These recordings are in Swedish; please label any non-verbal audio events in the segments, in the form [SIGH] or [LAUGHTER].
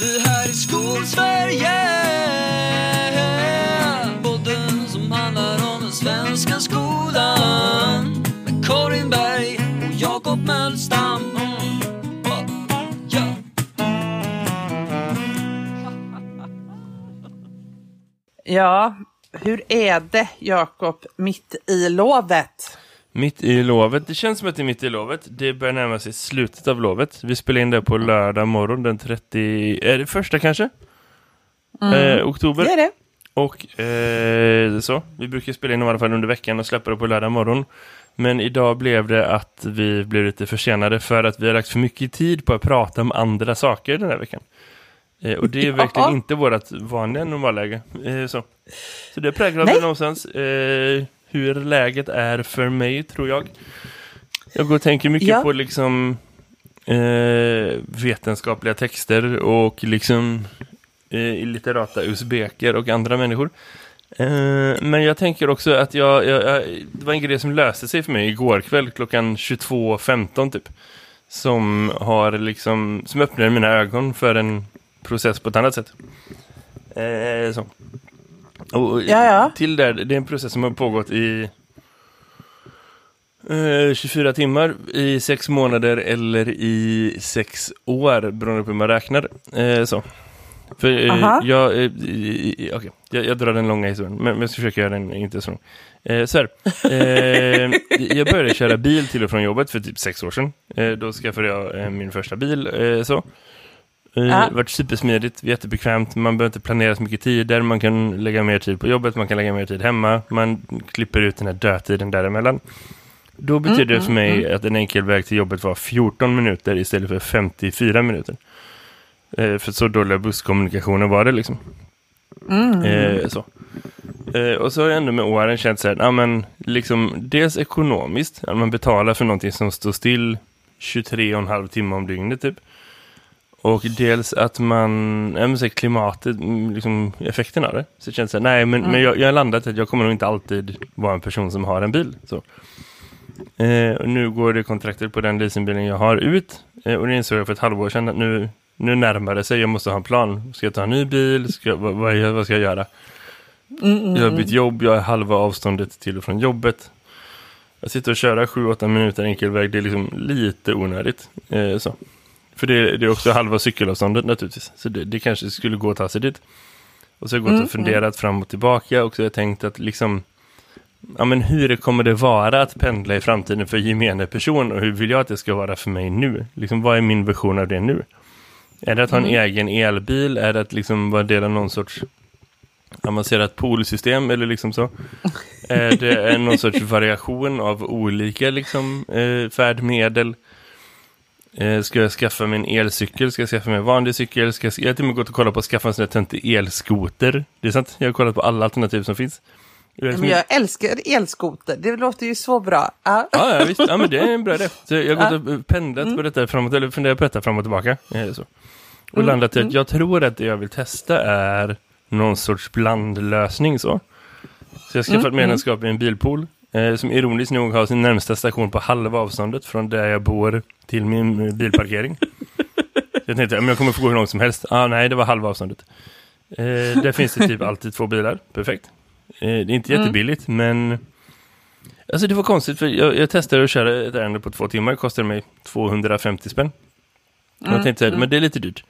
Det här är Skolsverige Podden som handlar om den svenska skolan Med Karin Berg och Jakob Mölstam ja. Ja, hur är det, Jakob, mitt i lovet? Mitt i lovet. Det känns som att det är mitt i lovet. Det börjar närma sig slutet av lovet. Vi spelar in det på lördag morgon den 30... Är det första kanske? Eh, oktober. Det är det. Och eh, så. Vi brukar spela in i alla fall under veckan och släppa det på lördag morgon. Men idag blev det att vi blev lite försenade för att vi har lagt för mycket tid på att prata om andra saker den här veckan. Eh, och det är Ja. verkligen inte vårt vanliga normalläge. Eh, så. så det präglar väl någonstans eh, hur läget är för mig, tror jag. Jag går och tänker mycket Ja. på liksom eh, vetenskapliga texter och liksom eh, illiterata usbeker och andra människor. Eh, men jag tänker också att jag, jag, jag, det var en grej som löste sig för mig igår kväll klockan 22.15 typ. Som har liksom, som öppnade mina ögon för en process på ett annat sätt. Eh, så. Och Ja, ja. till där, det är en process som har pågått i eh, 24 timmar, i sex månader eller i sex år, beroende på hur man räknar. Eh, så. För eh, jag, eh, okej, jag, jag drar den långa historien, men, men jag ska försöka göra den inte så lång. Eh, så här, eh, jag började köra bil till och från jobbet för typ sex år sedan. Eh, då skaffade jag eh, min första bil. Eh, så. Eh, Ja. varit supersmidigt, jättebekvämt. Man behöver inte planera så mycket tider. Man kan lägga mer tid på jobbet, man kan lägga mer tid hemma. Man klipper ut den här dödtiden däremellan. Då betyder det för mig att en enkel väg till jobbet var 14 minuter istället för 54 minuter. Eh, för så dåliga busskommunikationer var det liksom. Mm. Eh, så. Eh, och så har jag ändå med åren känt så här, ja men liksom dels ekonomiskt, att man betalar för någonting som står still 23,5 timmar om dygnet typ. Och dels att man, ja men så klimatet, mm, liksom effekten av det. Så jag känner så här, nej men, men jag, jag har landat att jag kommer nog inte alltid vara en person som har en bil. Så. Eh, nu går det kontraktet på den leasingbilen jag har ut. Eh, och det insåg jag för ett halvår sedan att nu, nu närmar det sig, jag måste ha en plan. Ska jag ta en ny bil? Ska, jag- vad, vad, vad ska jag göra? Mm, Jag har bytt jobb, jag är halva avståndet till och från jobbet. Jag sitter och kör 7-8 minuter enkel väg, det är liksom lite onödigt. Eh, så. För det, det är också halva cykelavståndet naturligtvis. Så det, det kanske skulle gå att ta sig dit. Och så har jag gått Mm, och funderat fram och tillbaka och så har jag tänkt att liksom Ja men hur kommer det vara att pendla i framtiden för gemene person och hur vill jag att det ska vara för mig nu? Liksom vad är min version av det nu? Är det att ha en egen elbil? Är det att liksom vara del av någon sorts avancerat poolsystem eller liksom så? Är det någon sorts [LAUGHS] variation av olika liksom eh, färdmedel? Eh, ska jag skaffa mig en elcykel? Ska jag skaffa mig en vanlig cykel? Ska jag, jag har till och med gått och kollat på att skaffa en sån här töntig elskoter. Det är sant, jag har kollat på alla alternativ som finns. Jag Men jag älskar elskoter, det låter ju så bra. Ja. Ja, ja, visst. Ja, men det är en bra idé. Så jag har gått och pendlat på detta framåt, eller funderat på detta fram och tillbaka. Eh, Så. Och landat i att jag tror att det jag vill testa är någon sorts blandlösning så. Så jag har skaffat medlemskap i en bilpool som ironiskt nog har sin närmsta station på halva avståndet från där jag bor till min eh, bilparkering. [LAUGHS] jag tänkte, men jag kommer få gå hur långt som helst. Ah, nej, det var halva avståndet. Eh, där finns det typ alltid två bilar. Perfekt. Eh, det är inte jättebilligt, men Alltså det var konstigt för jag, jag testade att köra ett ärende på två timmar. Det kostade mig 250 spänn. Och jag tänkte här, men det är lite dyrt.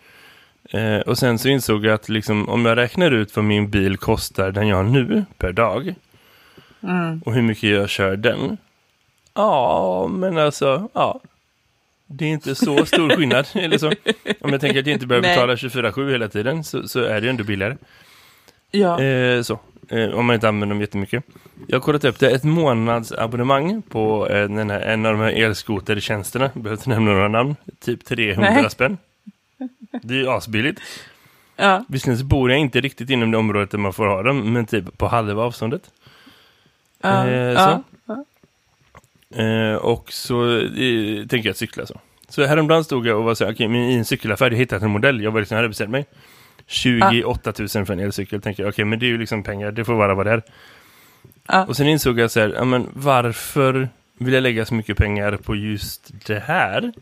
Eh, och sen så insåg jag att liksom, om jag räknar ut vad min bil kostar den jag har nu per dag. Och hur mycket jag kör den. Ja, men alltså, ja. Det är inte så stor skillnad. eller [LAUGHS] så. Om jag tänker att jag inte behöver Nej. betala 24-7 hela tiden så, så är det ju ändå billigare. Ja. Eh, så, eh, om man inte använder dem jättemycket. Jag har kollat upp det, ett månadsabonnemang på eh, den här, en av de här elskotertjänsterna. Behöver inte nämna några namn. Typ 300 Nej. spänn. Det är ju asbilligt. Ja. Visserligen så bor jag inte riktigt inom det området där man får ha dem, men typ på halva avståndet. Eh, så. Eh, och så eh, tänker jag cykla så. Så häromdagen stod jag och var så här, okej, men i en cykelaffär, jag hittat en modell, jag var liksom, hade beställt mig. 28 000 för en elcykel, tänker jag, okej, men det är ju liksom pengar, det får vara vad det är. Ja. Och sen insåg jag så här, ja men varför vill jag lägga så mycket pengar på just det här?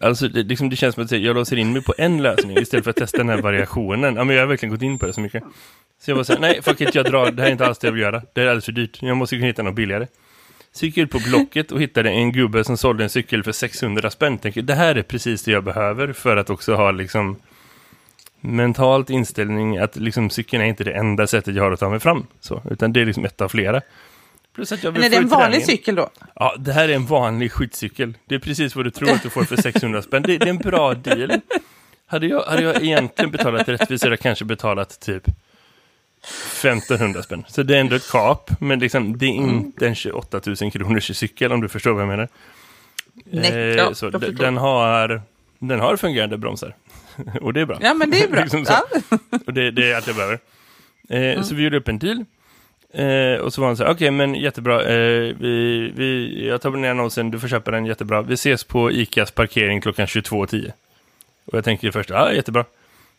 Alltså det, liksom, det känns som att jag låser in mig på en lösning istället för att testa den här variationen. Ja, men jag har verkligen gått in på det så mycket. Så jag var så här, nej fuck it, jag drar, det här är inte alls det jag vill göra. Det är alldeles för dyrt, jag måste kunna hitta något billigare. Så gick jag ut på Blocket och hittade en gubbe som sålde en cykel för 600 spänn. Tänkte, det här är precis det jag behöver för att också ha liksom mentalt inställning att liksom cykeln är inte det enda sättet jag har att ta mig fram. Så, utan det är liksom ett av flera. Plus att jag vill Men är det en vanlig träningen. cykel då? Ja, det här är en vanlig skitcykel. Det är precis vad du tror att du får för 600 spänn. Det, det är en bra deal. Hade jag, hade jag egentligen betalat rättvist hade jag kanske betalat typ 1500 spänn. Så det är ändå ett kap, men liksom, det är inte en 28 000 kronors cykel om du förstår vad jag menar. Nej, eh, ja, så den har, den har fungerande bromsar. [LAUGHS] och det är bra. Ja, men det är bra. [LAUGHS] liksom ja. Och det, det, är allt jag behöver. Eh, mm. Så vi gjorde upp en deal. Eh, och så var han så här, okej okay, men jättebra, eh, vi, vi, jag tar ner annonsen, du får köpa den, jättebra. Vi ses på Icas parkering klockan 22.10. Och jag tänkte först, ja ah, jättebra.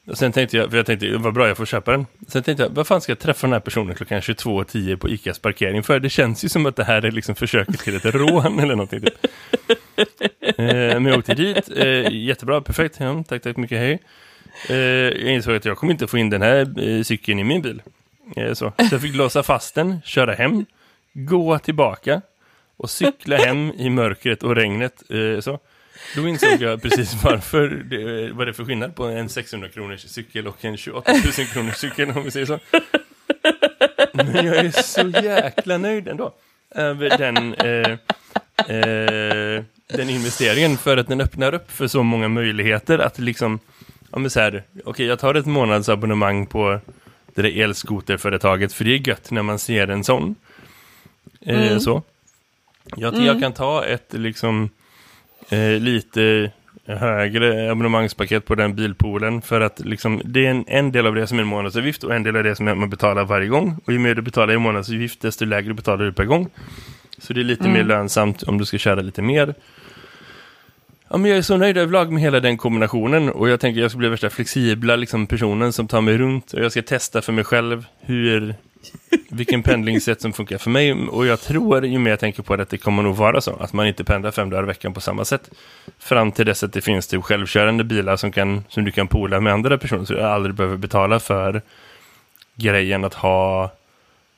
Och sen tänkte jag, för jag tänkte, vad bra jag får köpa den. Sen tänkte jag, vad fan ska jag träffa den här personen klockan 22.10 på Icas parkering? För det känns ju som att det här är liksom försöket till ett rån [LAUGHS] eller någonting. Typ. eh, men jag åkte dit, eh, jättebra, perfekt, ja, tack, tack mycket, hej. Eh, jag insåg att jag kommer inte få in den här eh, cykeln i min bil. Eh, så. så jag fick låsa fast den, köra hem, gå tillbaka och cykla hem i mörkret och regnet. Eh, så. Då insåg jag precis varför det, vad det är för skillnad på en 600 kronors cykel och en 28 000 kronors cykel om vi säger så. Men jag är så jäkla nöjd ändå över den, eh, eh, den investeringen för att den öppnar upp för så många möjligheter att liksom, ja men så här, okej okay, jag tar ett månadsabonnemang på det där elskoterföretaget för det är gött när man ser en sån. Eh, mm. Så. Jag, jag mm. kan ta ett liksom eh, lite högre abonnemangspaket på den bilpoolen för att liksom, det är en, en del av det som är en månadsavgift och en del av det som man betalar varje gång. Och ju mer du betalar i månadsavgift desto lägre betalar du per gång. Så det är lite mm. mer lönsamt om du ska köra lite mer. Ja, men jag är så nöjd överlag med hela den kombinationen och jag tänker att jag ska bli värsta flexibla liksom, personen som tar mig runt och jag ska testa för mig själv hur vilken pendlingssätt som funkar för mig. Och jag tror, ju mer jag tänker på det, att det kommer nog vara så. Att man inte pendlar fem dagar i veckan på samma sätt. Fram till dess att det finns typ självkörande bilar som, kan, som du kan pola med andra personer. Så du aldrig behöver betala för grejen att ha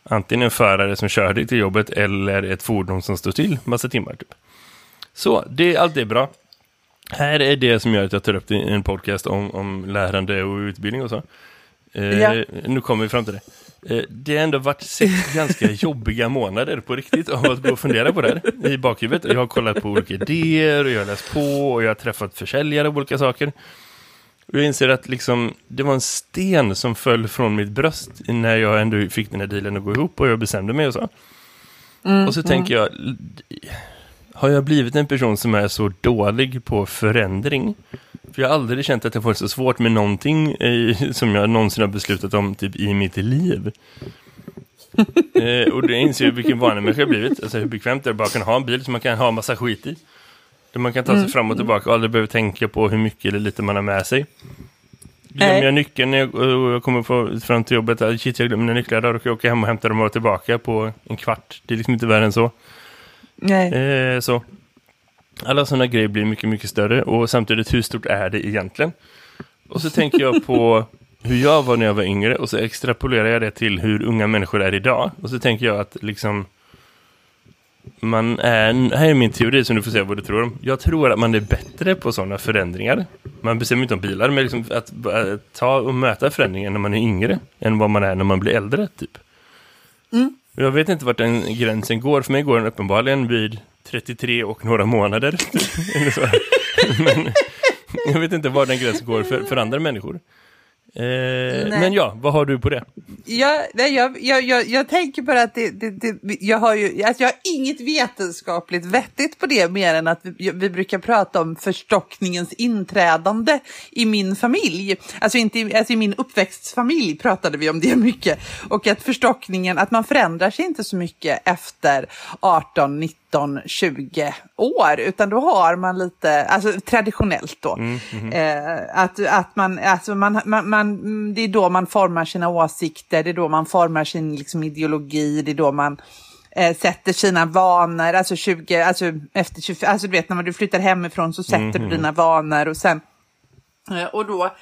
antingen en förare som kör dig till jobbet eller ett fordon som står still massa timmar. Typ. Så, det, allt är bra. Här är det som gör att jag tar upp det i en podcast om, om lärande och utbildning och så. Eh, ja. Nu kommer vi fram till det. Eh, det har ändå varit sex ganska [LAUGHS] jobbiga månader på riktigt av att gå och fundera på det här i bakhuvudet. Jag har kollat på olika idéer och jag har läst på och jag har träffat försäljare av olika saker. Och jag inser att liksom, det var en sten som föll från mitt bröst när jag ändå fick den här dealen att gå ihop och jag bestämde mig och så. Mm, och så mm. tänker jag, har jag blivit en person som är så dålig på förändring? För jag har aldrig känt att jag får så svårt med någonting i, som jag någonsin har beslutat om typ i mitt liv. [LAUGHS] eh, och det inser jag vilken vanemänniska jag blivit. Alltså hur bekvämt det är att bara kunna ha en bil som man kan ha massa skit i. Där man kan ta sig mm. fram och tillbaka och aldrig behöver tänka på hur mycket eller lite man har med sig. Glömmer jag nyckeln när jag, jag kommer på, fram till jobbet, shit jag glömmer mina nycklar, då kan jag åka hem och hämta dem och tillbaka på en kvart. Det är liksom inte värre än så. Nej. Eh, så alla sådana grejer blir mycket, mycket större. Och samtidigt, hur stort är det egentligen? Och så tänker jag på hur jag var när jag var yngre. Och så extrapolerar jag det till hur unga människor är idag. Och så tänker jag att liksom... Man är, här är min teori som du får säga vad du tror om. Jag tror att man är bättre på sådana förändringar. Man bestämmer inte om bilar, men liksom att, att ta och möta förändringar när man är yngre. Än vad man är när man blir äldre, typ. Mm. Jag vet inte vart den gränsen går. För mig går den uppenbarligen vid 33 och några månader. [LAUGHS] Men [LAUGHS] jag vet inte var den gränsen går för, för andra människor. Eh, men ja, vad har du på det? Ja, nej, jag, jag, jag, jag tänker bara att det, det, det, jag, har ju, alltså jag har inget vetenskapligt vettigt på det mer än att vi, vi brukar prata om förstockningens inträdande i min familj. Alltså, inte, alltså i min uppväxtfamilj pratade vi om det [LAUGHS] mycket. Och att förstockningen, att man förändrar sig inte så mycket efter 18, 19 19, 20 år, utan då har man lite, alltså traditionellt då, mm, mm. Eh, att, att man, alltså man, man, man, det är då man formar sina åsikter, det är då man formar sin liksom, ideologi, det är då man eh, sätter sina vanor, alltså 20, alltså efter 20, alltså du vet när du flyttar hemifrån så sätter du dina vanor och sen, eh, och då,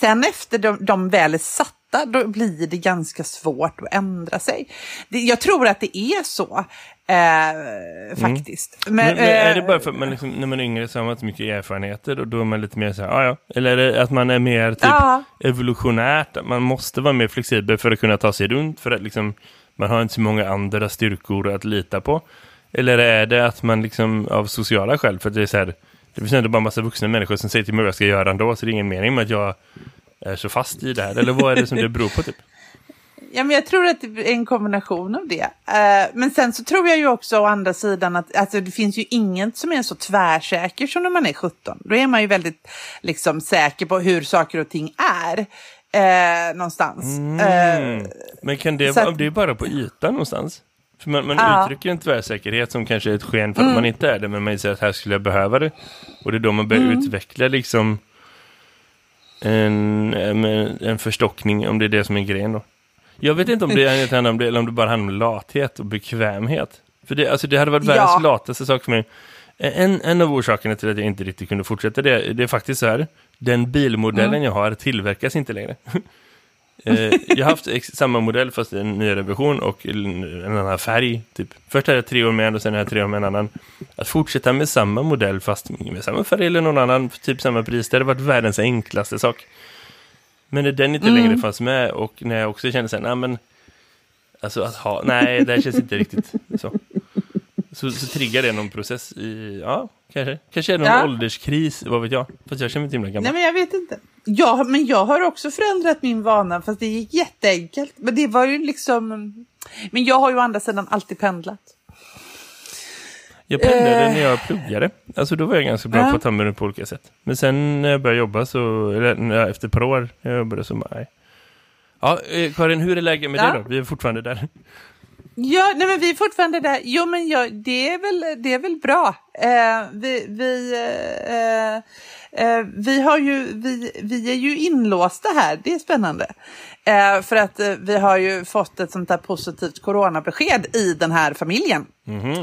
sen efter de, de väl är satta, då blir det ganska svårt att ändra sig. Det, jag tror att det är så, eh, faktiskt. Men, Men, men är det eh, bara för att man liksom, när man är yngre så har man inte mycket erfarenheter och då är man lite mer så här, "Ah, ja, Eller är det att man är mer typ Ja. evolutionärt, att man måste vara mer flexibel för att kunna ta sig runt, för att liksom, man har inte så många andra styrkor att lita på. Eller är det att man liksom av sociala skäl, för att det är så här, det finns ändå bara en massa vuxna människor som säger till mig vad jag ska göra ändå, så det är ingen mening med att jag är så fast i det här. Eller vad är det som det beror på typ? Ja, men jag tror att det är en kombination av det. Eh, men sen så tror jag ju också å andra sidan att alltså, det finns ju inget som är så tvärsäker som när man är 17. Då är man ju väldigt liksom, säker på hur saker och ting är eh, någonstans. Eh, Mm. Men kan det vara, det är bara på ytan någonstans? För man, man Ja. uttrycker en tvärsäkerhet som kanske är ett sken för att man inte är det, men man säger att här skulle jag behöva det. Och det är då man börjar utveckla liksom en, en, en förstockning, om det är det som är grejen då. Jag vet inte om det är om det, eller om det bara handlar om lathet och bekvämhet. För det, alltså det hade varit världens Ja. lataste sak för mig. En, en av orsakerna till att jag inte riktigt kunde fortsätta det, det är faktiskt så här. Den bilmodellen jag har tillverkas inte längre. [LAUGHS] Eh, jag har haft samma modell fast i en nyare version och en annan färg. Typ. Först hade jag tre år med en och sen har jag tre år med en annan. Att fortsätta med samma modell fast med samma färg eller någon annan, typ samma pris, det hade varit världens enklaste sak. Men när den inte längre fanns med och när jag också kände här, nej men, alltså att ha, nej det här känns inte riktigt så. Så, så triggar det någon process i, ja, kanske. Kanske är det någon Ja. ålderskris, vad vet jag. Fast jag känner mig inte himla gammal. Nej, men jag vet inte. Ja, men jag har också förändrat min vana, fast det gick jätteenkelt. Men det var ju liksom... Men jag har ju å andra sidan alltid pendlat. Jag pendlade Eh. när jag pluggade. Alltså då var jag ganska bra Ja. på att ta mig på olika sätt. Men sen när jag började jobba så, eller när efter ett par år när jag jobbade så, nej. Ja, eh, Karin, hur är läget med Ja. dig då? Vi är fortfarande där. Ja, nej men vi är fortfarande där. Jo, men ja, det, är väl, det är väl bra. Eh, vi, vi, eh, eh, vi, har ju, vi, vi är ju inlåsta här, det är spännande. Eh, för att eh, vi har ju fått ett sånt där positivt coronabesked i den här familjen.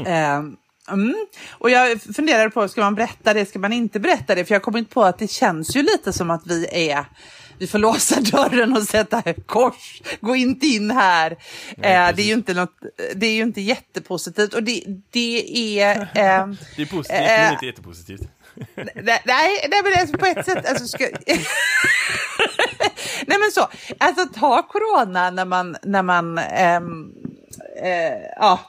Eh, Mm. Och jag funderar på, ska man berätta det, ska man inte berätta det? För jag kommer inte på att det känns ju lite som att vi är, vi får låsa [LAUGHS] dörren och sätta kors, gå inte in här. eh, det, är ju inte något, det är ju inte jättepositivt och det, det är... Eh, [LAUGHS] Det är positivt, Eh. men inte jättepositivt. [LAUGHS] nej, nej, nej, men alltså på ett sätt, alltså ska... nej men så, alltså ta corona när man, när man, ehm, eh, ja.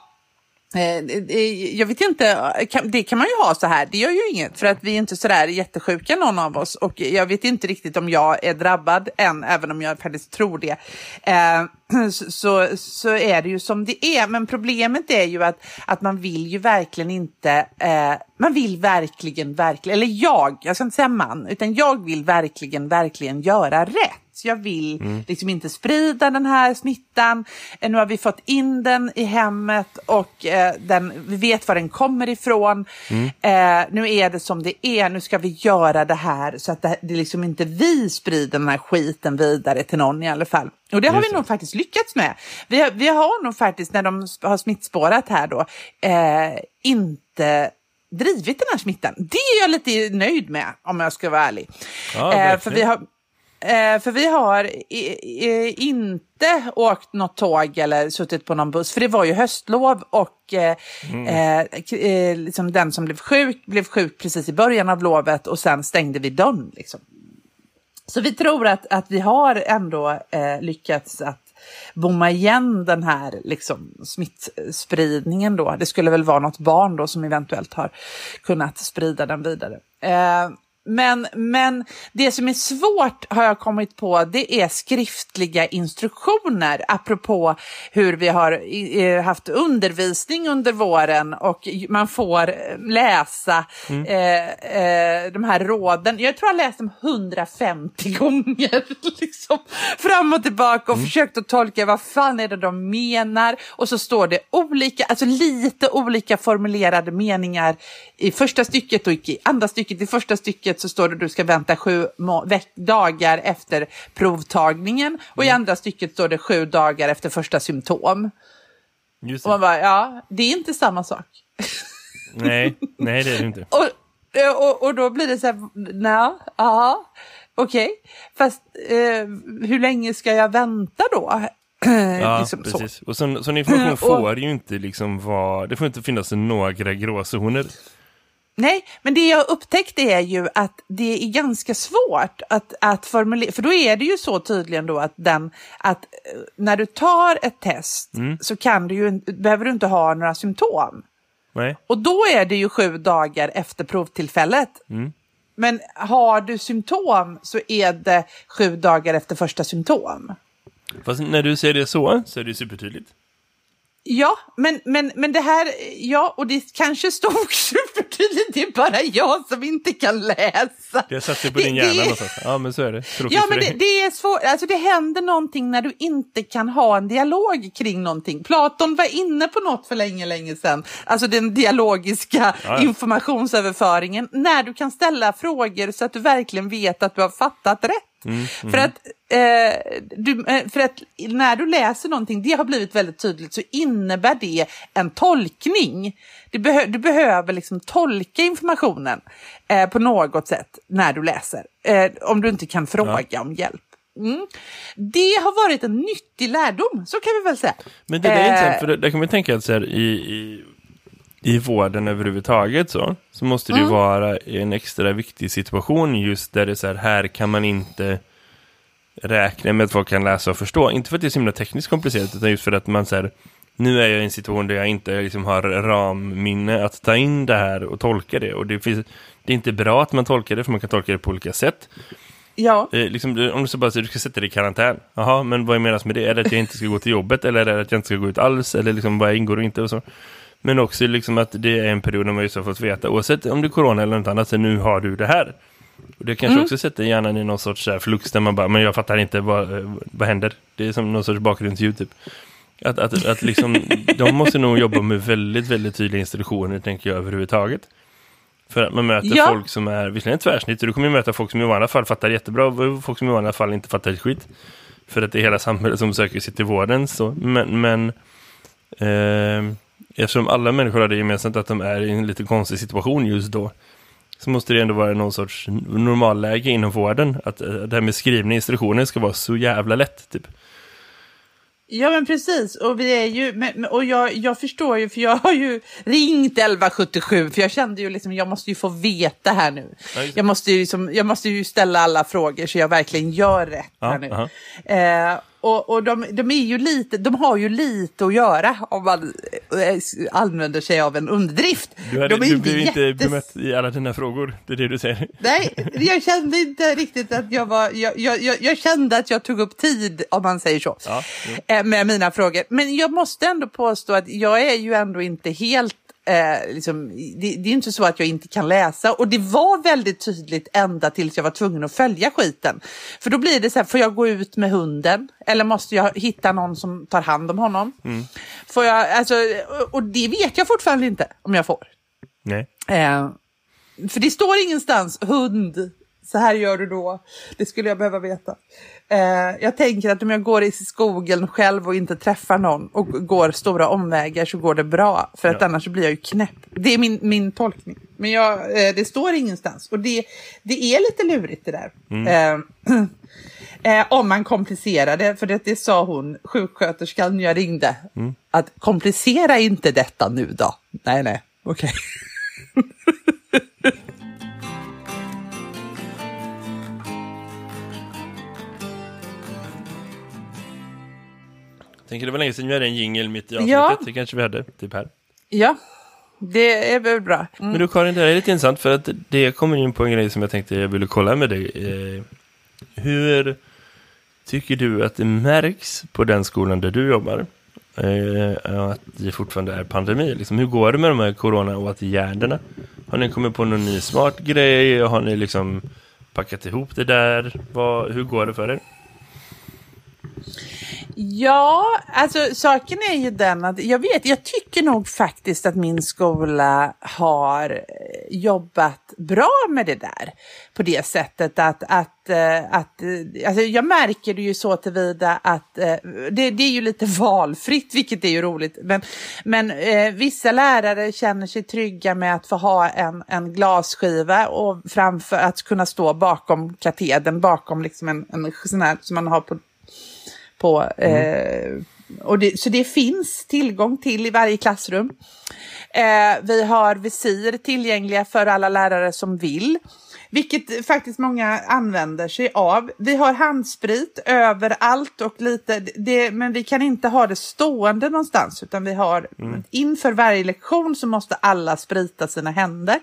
Eh, jag vet inte, det kan man ju ha så här, det gör ju inget för att vi är inte sådär jättesjuka någon av oss och jag vet inte riktigt om jag är drabbad än, även om jag faktiskt tror det. Eh, [CLEARS THROAT] så, så, är det ju som det är, men problemet är ju att, att man vill ju verkligen inte, eh, man vill verkligen, verkligen, eller jag, jag ska inte säga man, utan jag vill verkligen, verkligen göra rätt. Jag vill liksom inte sprida den här smittan. Eh, Nu har vi fått in den i hemmet och eh, den, vi vet var den kommer ifrån. Eh, nu är det som det är. Nu ska vi göra det här så att det, det liksom inte vi sprider den här skiten vidare till någon i alla fall. Och det har Just vi nog faktiskt lyckats med. Vi har, vi har nog faktiskt, när de har smittspårat här då, eh, inte drivit den här smittan. Det är jag lite nöjd med, om jag ska vara ärlig. Ja, eh, för vi har Eh, för vi har i, i, inte åkt något tåg eller suttit på någon buss, för det var ju höstlov och eh, eh, k- eh, liksom den som blev sjuk blev sjuk precis i början av lovet och sen stängde vi dörren. Liksom. Så vi tror att, att vi har ändå eh, lyckats att bomma igen den här liksom, smittspridningen. Då. Det skulle väl vara något barn då som eventuellt har kunnat sprida den vidare. Eh, men, men det som är svårt har jag kommit på, det är skriftliga instruktioner apropå hur vi har haft undervisning under våren och man får eh, läsa eh, eh, de här råden. Jag tror jag har läst dem 150 [LAUGHS] gånger liksom, fram och tillbaka och försökt att tolka vad fan är det de menar och så står det olika, alltså lite olika formulerade meningar i första stycket och i andra stycket. I första stycket så står det att du ska vänta sju dagar efter provtagningen och i andra stycket står det sju dagar efter första symptom. Just Och man bara, ja, det är inte samma sak. [LAUGHS] Nej, nej det är det inte. [LAUGHS] Och, eh, och, och då blir det så här, nej, ja, okej. Fast eh, hur länge ska jag vänta då? [CLEARS THROAT] Ja, liksom så. precis. Och sån, sån information Och- får ju inte liksom vara, det får inte finnas några gråzoner. Nej, men det jag upptäckte är ju att det är ganska svårt att, att formulera, för då är det ju så tydligen då att, den, att eh, när du tar ett test så kan du ju, behöver du inte ha några symptom. Nej, Och då är det ju sju dagar efter provtillfället. Men har du symptom så är det sju dagar efter första symptom. fast när du säger det så, så är det supertydligt. Ja, men, men, men det här, ja, och det kanske stod [LAUGHS] supertydligt, det är bara jag som inte kan läsa. Det satt sig på Det- din det- hjärna någonstans. Ja, men så är det. Tråkigt Ja, men det, det är svårt. Alltså det händer någonting när du inte kan ha en dialog kring någonting. Platon var inne på något för länge, länge sedan. Alltså den dialogiska Ja, ja. informationsöverföringen. När du kan ställa frågor så att du verkligen vet att du har fattat rätt. Mm, För, att, eh, du, eh, för att när du läser någonting, det har blivit väldigt tydligt, så innebär det en tolkning. Du, behö, du behöver liksom tolka informationen eh, på något sätt när du läser. Eh, om du inte kan fråga om hjälp. Mm. Det har varit en nyttig lärdom, så kan vi väl säga. Men det där är Eh, intressant, för det- där kan man tänka att så här, i, i, i vården överhuvudtaget så, så måste det Mm. vara en extra viktig situation just där det är så här, här kan man inte räkna med att folk kan läsa och förstå. Inte för att det är så himla tekniskt komplicerat, utan just för att man så här, nu är jag i en situation där jag inte liksom har ramminne att ta in det här och tolka det. Och det, finns, det är inte bra att man tolkar det, för man kan tolka det på olika sätt. Ja, Eh, liksom, om du så bara säger du ska sätta dig i karantän. Jaha, men vad menas med det? Är det att jag inte ska gå till jobbet eller är det att jag inte ska gå ut alls? Eller liksom vad ingår och inte och så. Men också liksom att det är en period när man just har fått veta, oavsett om det är corona eller något annat, så nu har du det här. Det kanske också sätter hjärnan i någon sorts så här flux där man bara, men jag fattar inte, vad, eh, vad händer? Det är som någon sorts bakgrundsljud typ. Att, att, att liksom, [LAUGHS] de måste nog jobba med väldigt, väldigt tydliga instruktioner, tänker jag, överhuvudtaget. För att man möter Ja. folk som är, visserligen tvärsnitt, du kommer ju möta folk som i vanliga fall fattar jättebra, och folk som i vanliga fall inte fattar ett skit. För att det är hela samhället som söker sig till vården. Så. Men, men eh, eftersom alla människor har det gemensamt att de är i en lite konstig situation just då, så måste det ändå vara någon sorts normalläge inom vården. Att eh, det här med skrivna instruktioner ska vara så jävla lätt, typ. Ja men precis, och vi är ju, och jag, jag förstår ju, för jag har ju ringt 1177, för jag kände ju liksom, jag måste ju få veta här nu. Jag måste ju, liksom, jag måste ju ställa alla frågor så jag verkligen gör rätt Ja, här nu. aha. Eh, och och de, de, är ju lite, de har ju lite att göra om man eh, använder sig av en underdrift. Du, hade, de är du blev inte jättes- bemött i alla dina frågor, det är det du säger. Nej, jag kände inte riktigt att jag var... Jag, jag, jag, jag kände att jag tog upp tid, om man säger så, Ja, eh, med mina frågor. Men jag måste ändå påstå att jag är ju ändå inte helt... Eh, liksom, det, det är inte så att jag inte kan läsa och det var väldigt tydligt ända tills jag var tvungen att följa skiten. För då blir det så här, får jag gå ut med hunden eller måste jag hitta någon som tar hand om honom? Får jag, alltså, och- och det vet jag fortfarande inte om jag får. Nej. Eh, för det står ingenstans hund, så här gör du då. Det skulle jag behöva veta. Eh, jag tänker att om jag går i skogen själv och inte träffar någon och går stora omvägar så går det bra. För att Ja. annars blir jag ju knäpp. Det är min, min tolkning. Men jag, eh, det står ingenstans. Och det, det är lite lurigt det där. Eh, [CLEARS THROAT] Eh, om man komplicerar det, för det, det sa hon, sjuksköterskan jag ringde. Att komplicera inte detta nu då. Nej, nej, okej. [LAUGHS] Tänker det var länge sedan vi hade en jingle mitt i avsnittet. Ja. Det kanske vi hade, typ här. Ja, det är väl bra. Mm. Men du Karin, det här är lite intressant för att det kommer in på en grej som jag tänkte jag ville kolla med dig. Eh, hur tycker du att det märks på den skolan där du jobbar eh, att det fortfarande är pandemi? Liksom, hur går det med de här corona-åtgärderna? Har ni kommit på någon ny smart grej? Har ni liksom packat ihop det där? Vad, hur går det för er? Ja, alltså saken är ju den att jag vet, jag tycker nog faktiskt att min skola har eh, jobbat bra med det där på det sättet att, att, eh, att eh, alltså jag märker det ju så tillvida att det, det är ju lite [LAUGHS] valfritt, vilket är ju roligt. Men, men vissa lärare känner sig trygga med att få ha en, en glasskiva och framför att kunna stå bakom katedern, bakom liksom en, en sån här som man har på, på mm. eh, och det, så det finns tillgång till i varje klassrum. Eh, vi har visir tillgängliga för alla lärare som vill. Vilket faktiskt många använder sig av. Vi har handsprit överallt och lite, det, men vi kan inte ha det stående någonstans utan vi har mm. inför varje lektion så måste alla sprita sina händer.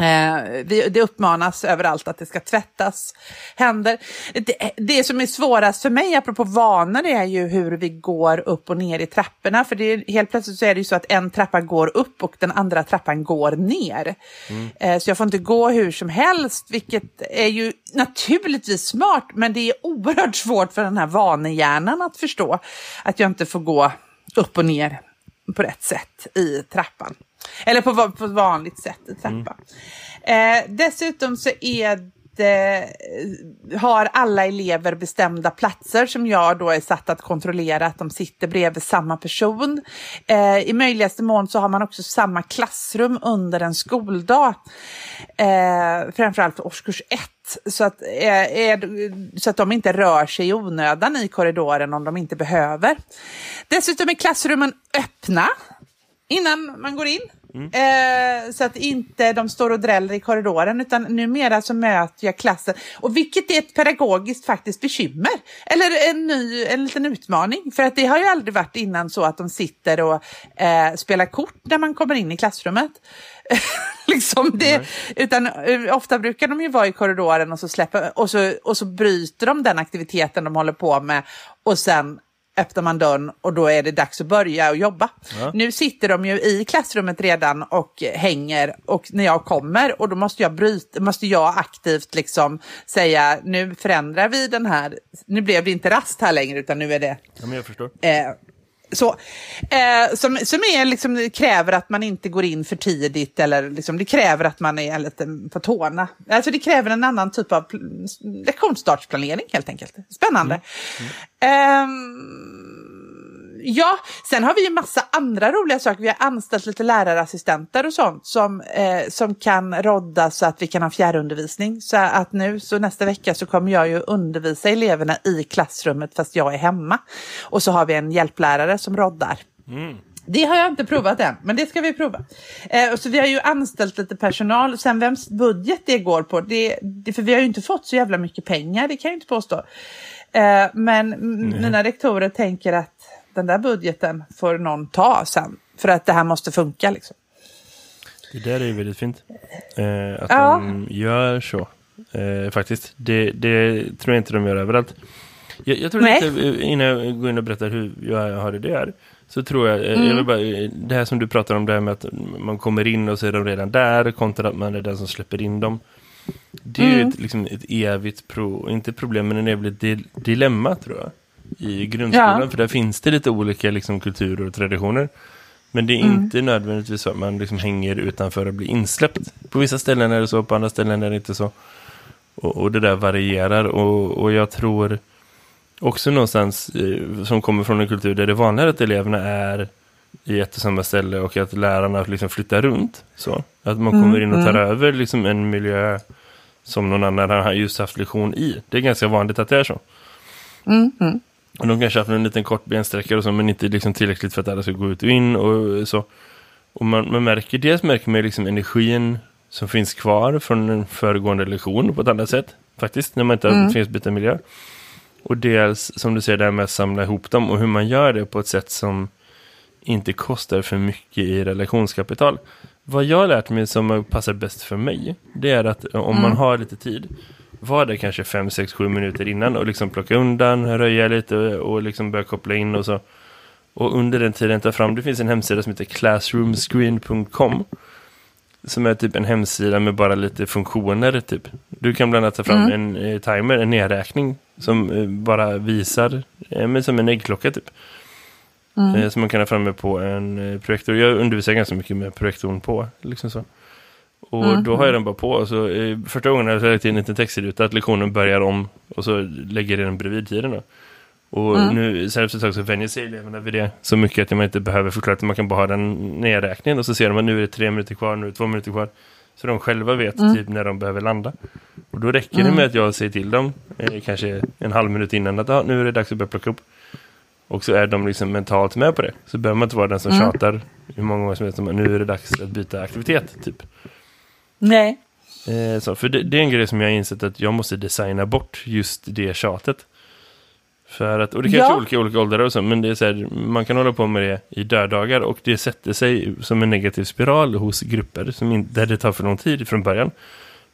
Eh, det uppmanas överallt att det ska tvättas händer. Det, det, som är svårast för mig, apropå vanor, är ju hur vi går upp och ner i trapporna. För det är, helt plötsligt så är det ju så att en trappa går upp och den andra trappan går ner. Mm. Eh, så jag får inte gå hur som helst, vilket är ju naturligtvis smart, men det är oerhört svårt för den här vanehjärnan att förstå att jag inte får gå upp och ner på rätt sätt i trappan. Eller på, på vanligt sätt i trappan. Mm. Eh, dessutom så är det, har alla elever bestämda platser som jag då är satt att kontrollera att de sitter bredvid samma person. Eh, I möjligaste mån så har man också samma klassrum under en skoldag. Eh, framförallt för årskurs 1. Så att, eh, är, så att de inte rör sig i onödan i korridoren om de inte behöver. Dessutom är klassrummen öppna innan man går in. Mm. Eh, så att inte de står och dräller i korridoren utan numera så möter jag klassen. Och vilket är ett pedagogiskt faktiskt bekymmer. Eller en ny, en liten utmaning. För att det har ju aldrig varit innan så att de sitter och eh, spelar kort när man kommer in i klassrummet. [LAUGHS] liksom det, utan uh, ofta brukar de ju vara i korridoren och så, släpper, och, så, och så bryter de den aktiviteten de håller på med och sen öppnar man dörren och då är det dags att börja och jobba. Ja. Nu sitter de ju i klassrummet redan och hänger och när jag kommer och då måste jag bryta, måste jag aktivt liksom säga nu förändrar vi den här, nu blev det inte rast här längre utan nu är det... Ja, men jag förstår. Eh, så, eh, som, som är liksom, kräver att man inte går in för tidigt eller liksom, det kräver att man är lite på tårna. Alltså det kräver en annan typ av lektionsstartsplanering helt enkelt. Spännande. Mm. Mm. Eh, ja, sen har vi ju massa andra roliga saker. Vi har anställt lite lärarassistenter och sånt som, eh, som kan rodda så att vi kan ha fjärrundervisning. Så att nu, så nästa vecka så kommer jag ju undervisa eleverna i klassrummet fast jag är hemma. Och så har vi en hjälplärare som roddar. Mm. Det har jag inte provat än, men det ska vi prova. Eh, så vi har ju anställt lite personal. Sen vems budget det går på, det, det, för vi har ju inte fått så jävla mycket pengar, det kan jag inte påstå. Eh, men mm. mina rektorer tänker att den där budgeten får någon ta sen. För att det här måste funka liksom. Det där är ju väldigt fint. Eh, att ja. de gör så. Eh, faktiskt. Det, det, tror jag inte de gör överallt. Jag, jag tror Nej. lite, innan jag går in och berättar hur jag har det där. Så tror jag, mm. jag bara, det här som du pratar om, det här med att man kommer in och så är de redan där kontra att man är den som släpper in dem. Det är mm. ju ett, liksom, ett evigt, pro, inte problem, men en evigt dilemma tror jag i grundskolan. Ja. För där finns det lite olika liksom, kulturer och traditioner. Men det är mm. inte nödvändigtvis så att man liksom hänger utanför och blir insläppt. På vissa ställen är det så, på andra ställen är det inte så. Och, och det där varierar. Och, och jag tror också någonstans eh, som kommer från en kultur där det är vanligare att eleverna är i ett och samma ställe och att lärarna liksom flyttar runt. Så. Att man kommer in och tar mm. över liksom en miljö som någon annan har just haft lektion i. Det är ganska vanligt att det är så. Mm. Och de kanske har haft en liten kort bensträckare och så, men inte liksom tillräckligt för att alla ska gå ut och in och så. Och man, man märker, dels märker man liksom energin som finns kvar från en föregående lektion på ett annat sätt. Faktiskt, när man inte mm. finns byta miljö. Och dels, som du säger, det här med att samla ihop dem och hur man gör det på ett sätt som inte kostar för mycket i relationskapital. Vad jag har lärt mig som passar bäst för mig, det är att om mm. man har lite tid var det kanske 5, 6, 7 minuter innan och liksom plocka undan, röja lite och liksom börja koppla in och så. Och under den tiden ta fram, det finns en hemsida som heter classroomscreen.com som är typ en hemsida med bara lite funktioner typ. Du kan bland annat ta fram mm. en eh, timer, en nedräkning som eh, bara visar, eh, men som en äggklocka typ. Mm. Eh, som man kan ha framme på en eh, projektor. Jag undervisar ganska mycket med projektorn på, liksom så. Och Mm. då har jag den bara på. Och så, eh, första gången har jag lagt in en liten textruta att lektionen börjar om och så lägger jag den bredvid tiden då. Och Mm. nu sen efter ett tag så vänjer sig eleverna vid det så mycket att man inte behöver förklara att man kan bara ha den nedräkningen och så ser de att nu är det tre minuter kvar, nu är det två minuter kvar. Så de själva vet Mm. typ när de behöver landa. Och då räcker det med att jag säger till dem, eh, kanske en halv minut innan, att ah, nu är det dags att börja plocka upp. Och så är de liksom mentalt med på det. Så behöver man inte vara den som Mm. tjatar hur många gånger som helst nu är det dags att byta aktivitet, typ. Nej. Eh, så, för det, det är en grej som jag har insett att jag måste designa bort just det tjatet. För att, och det kanske Ja. är olika olika åldrar och så, men det är så här, man kan hålla på med det i döddagar och det sätter sig som en negativ spiral hos grupper som in, där det tar för lång tid från början.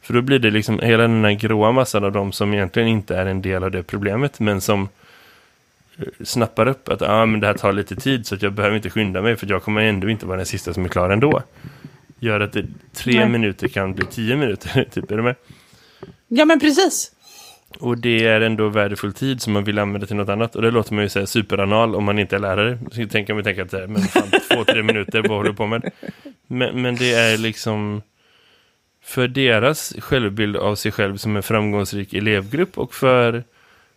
För då blir det liksom hela den här gråa massan av dem som egentligen inte är en del av det problemet, men som eh, snappar upp att ah, men det här tar lite tid så att jag behöver inte skynda mig för jag kommer ändå inte vara den sista som är klar ändå. Gör att det, tre Nej. minuter kan bli tio minuter, [LAUGHS] typ, är du med? Ja, men precis. Och det är ändå värdefull tid som man vill använda till något annat. Och det låter man ju säga superanal om man inte är lärare. Så tänker man tänka att men fan, två, tre minuter, vad håller du på med? Men, men det är liksom för deras självbild av sig själv som en framgångsrik elevgrupp och för